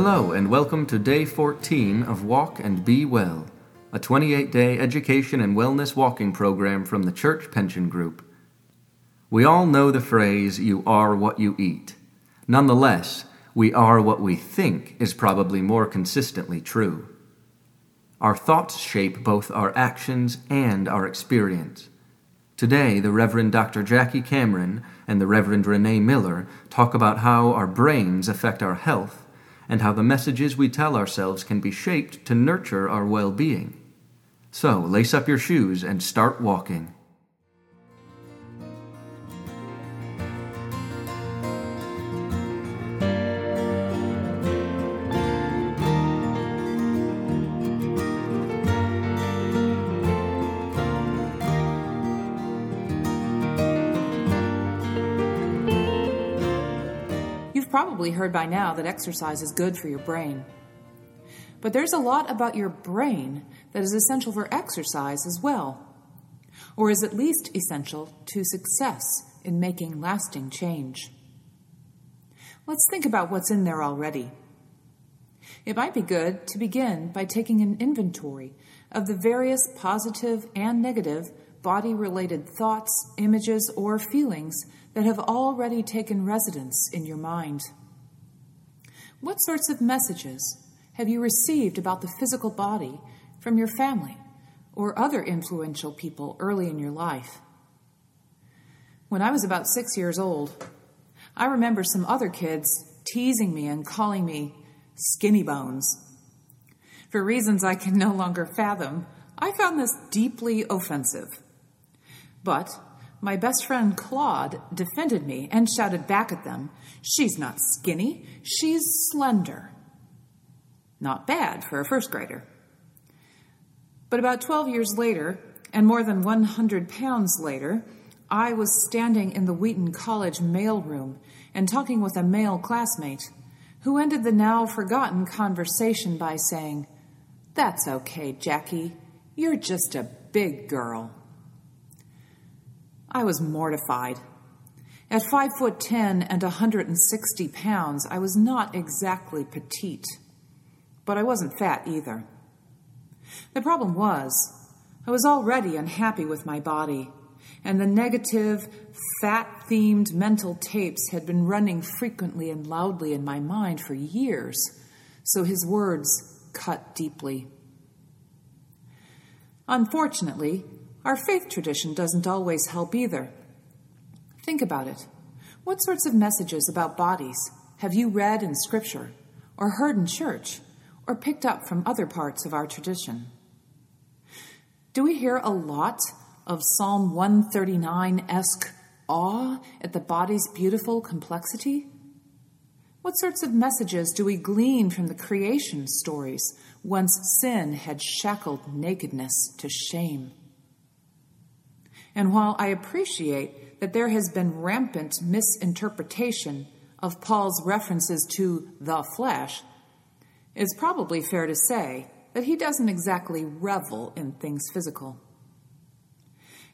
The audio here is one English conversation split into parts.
Hello, and welcome to day 14 of Walk and Be Well, a 28 day education and wellness walking program from the Church Pension Group. We all know the phrase, you are what you eat. Nonetheless, we are what we think is probably more consistently true. Our thoughts shape both our actions and our experience. Today, the Reverend Dr. Jackie Cameron and the Reverend Renee Miller talk about how our brains affect our health and how the messages we tell ourselves can be shaped to nurture our well being. So, lace up your shoes and start walking. Probably heard by now that exercise is good for your brain. But there's a lot about your brain that is essential for exercise as well, or is at least essential to success in making lasting change. Let's think about what's in there already. It might be good to begin by taking an inventory of the various positive and negative body related thoughts, images, or feelings that have already taken residence in your mind. What sorts of messages have you received about the physical body from your family or other influential people early in your life? When I was about six years old, I remember some other kids teasing me and calling me skinny bones. For reasons I can no longer fathom, I found this deeply offensive. But my best friend Claude defended me and shouted back at them, She's not skinny, she's slender. Not bad for a first grader. But about 12 years later, and more than 100 pounds later, I was standing in the Wheaton College mailroom and talking with a male classmate who ended the now forgotten conversation by saying, That's okay, Jackie. You're just a big girl. I was mortified. At five foot ten and a hundred and sixty pounds, I was not exactly petite, but I wasn't fat either. The problem was, I was already unhappy with my body, and the negative, fat themed mental tapes had been running frequently and loudly in my mind for years, so his words cut deeply. Unfortunately, our faith tradition doesn't always help either. Think about it. What sorts of messages about bodies have you read in Scripture, or heard in church, or picked up from other parts of our tradition? Do we hear a lot of Psalm 139 esque awe at the body's beautiful complexity? What sorts of messages do we glean from the creation stories once sin had shackled nakedness to shame? And while I appreciate that there has been rampant misinterpretation of Paul's references to the flesh, it's probably fair to say that he doesn't exactly revel in things physical.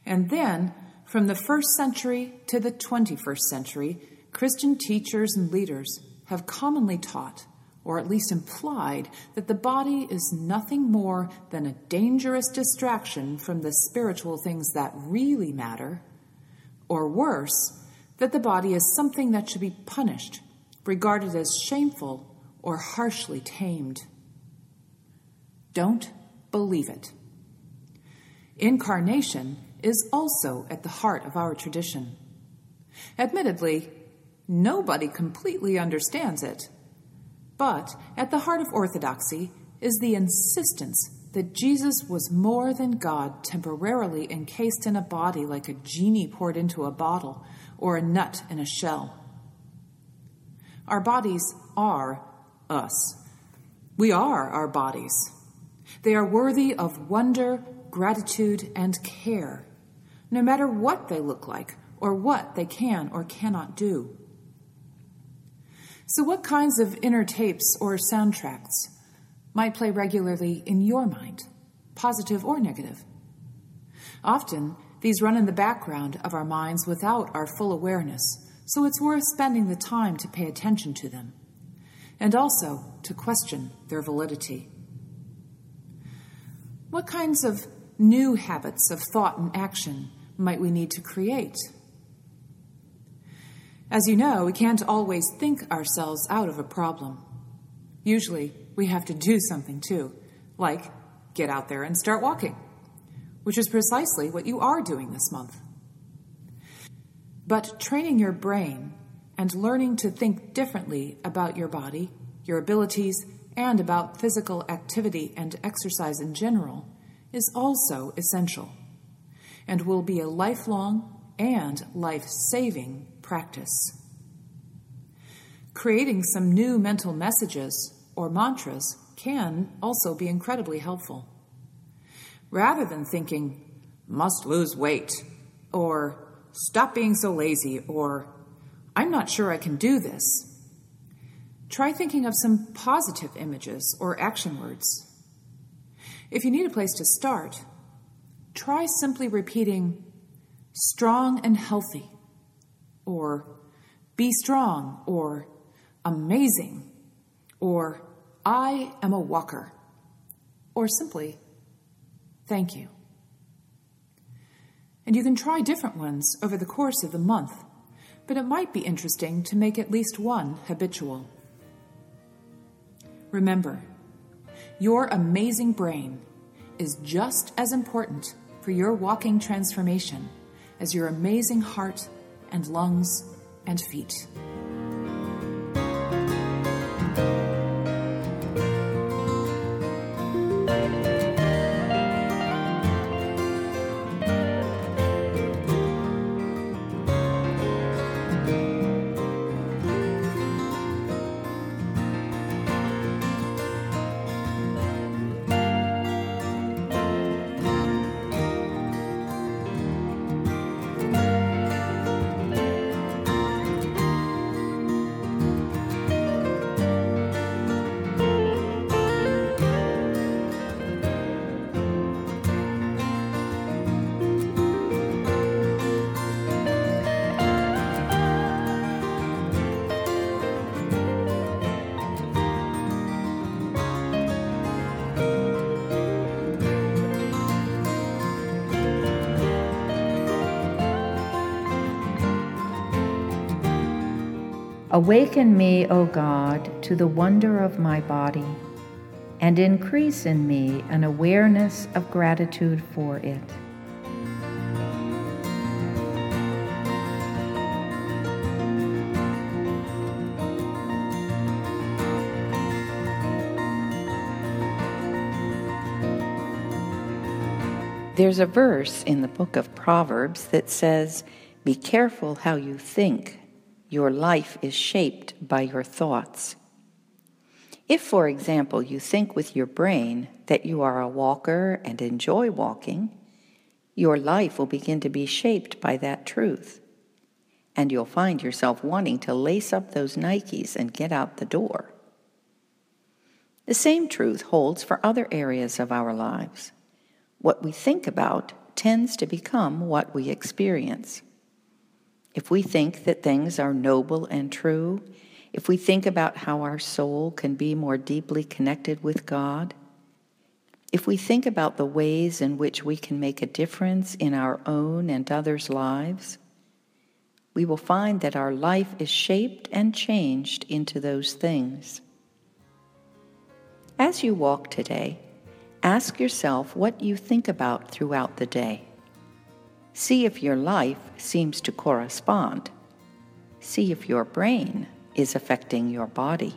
And then, from the first century to the 21st century, Christian teachers and leaders have commonly taught or at least implied, that the body is nothing more than a dangerous distraction from the spiritual things that really matter, or worse, that the body is something that should be punished, regarded as shameful, or harshly tamed. Don't believe it. Incarnation is also at the heart of our tradition. Admittedly, nobody completely understands it but at the heart of orthodoxy is the insistence that Jesus was more than God temporarily encased in a body like a genie poured into a bottle or a nut in a shell. Our bodies are us. We are our bodies. They are worthy of wonder, gratitude, and care, no matter what they look like or what they can or cannot do. So, what kinds of inner tapes or soundtracks might play regularly in your mind, positive or negative? Often, these run in the background of our minds without our full awareness, so it's worth spending the time to pay attention to them. and also to question their validity. What kinds of new habits of thought and action might we need to create? As you know, we can't always think ourselves out of a problem. Usually, we have to do something too, like get out there and start walking, which is precisely what you are doing this month. But training your brain and learning to think differently about your body, your abilities, and about physical activity and exercise in general is also essential and will be a lifelong and life saving practice. Creating some new mental messages or mantras can also be incredibly helpful. Rather than thinking, must lose weight, or stop being so lazy, or I'm not sure I can do this, try thinking of some positive images or action words. If you need a place to start, try simply repeating strong and healthy, or be strong, or amazing, or I am a walker, or simply thank you. And you can try different ones over the course of the month, but it might be interesting to make at least one habitual. Remember, your amazing brain is just as important for your walking transformation as your amazing heart and lungs and feet. Awaken me, O God, to the wonder of my body, and increase in me an awareness of gratitude for it. There's a verse in the book of Proverbs that says, Be careful how you think your life is shaped by your thoughts. If, for example, you think with your brain that you are a walker and enjoy walking, your life will begin to be shaped by that truth. And you'll find yourself wanting to lace up those Nikes and get out the door. The same truth holds for other areas of our lives. What we think about tends to become what we experience if we think that things are noble and true, if we think about how our soul can be more deeply connected with God, if we think about the ways in which we can make a difference in our own and others' lives, we will find that our life is shaped and changed into those things. As you walk today, ask yourself what you think about throughout the day. See if your life seems to correspond. See if your brain is affecting your body.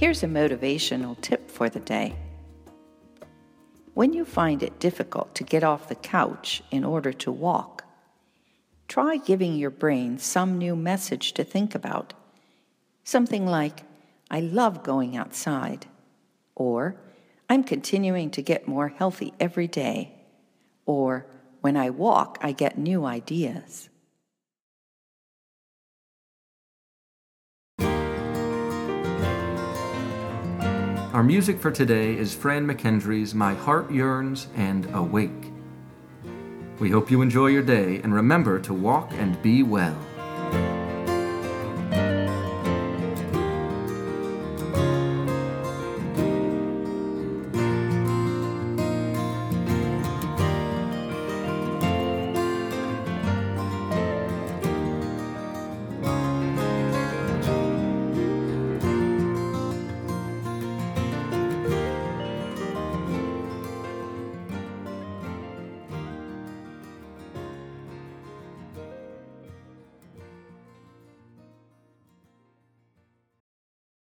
Here's a motivational tip for the day. When you find it difficult to get off the couch in order to walk, try giving your brain some new message to think about. Something like, I love going outside, or I'm continuing to get more healthy every day, or when I walk, I get new ideas. Our music for today is Fran McKendree's My Heart Yearns and Awake. We hope you enjoy your day and remember to walk and be well.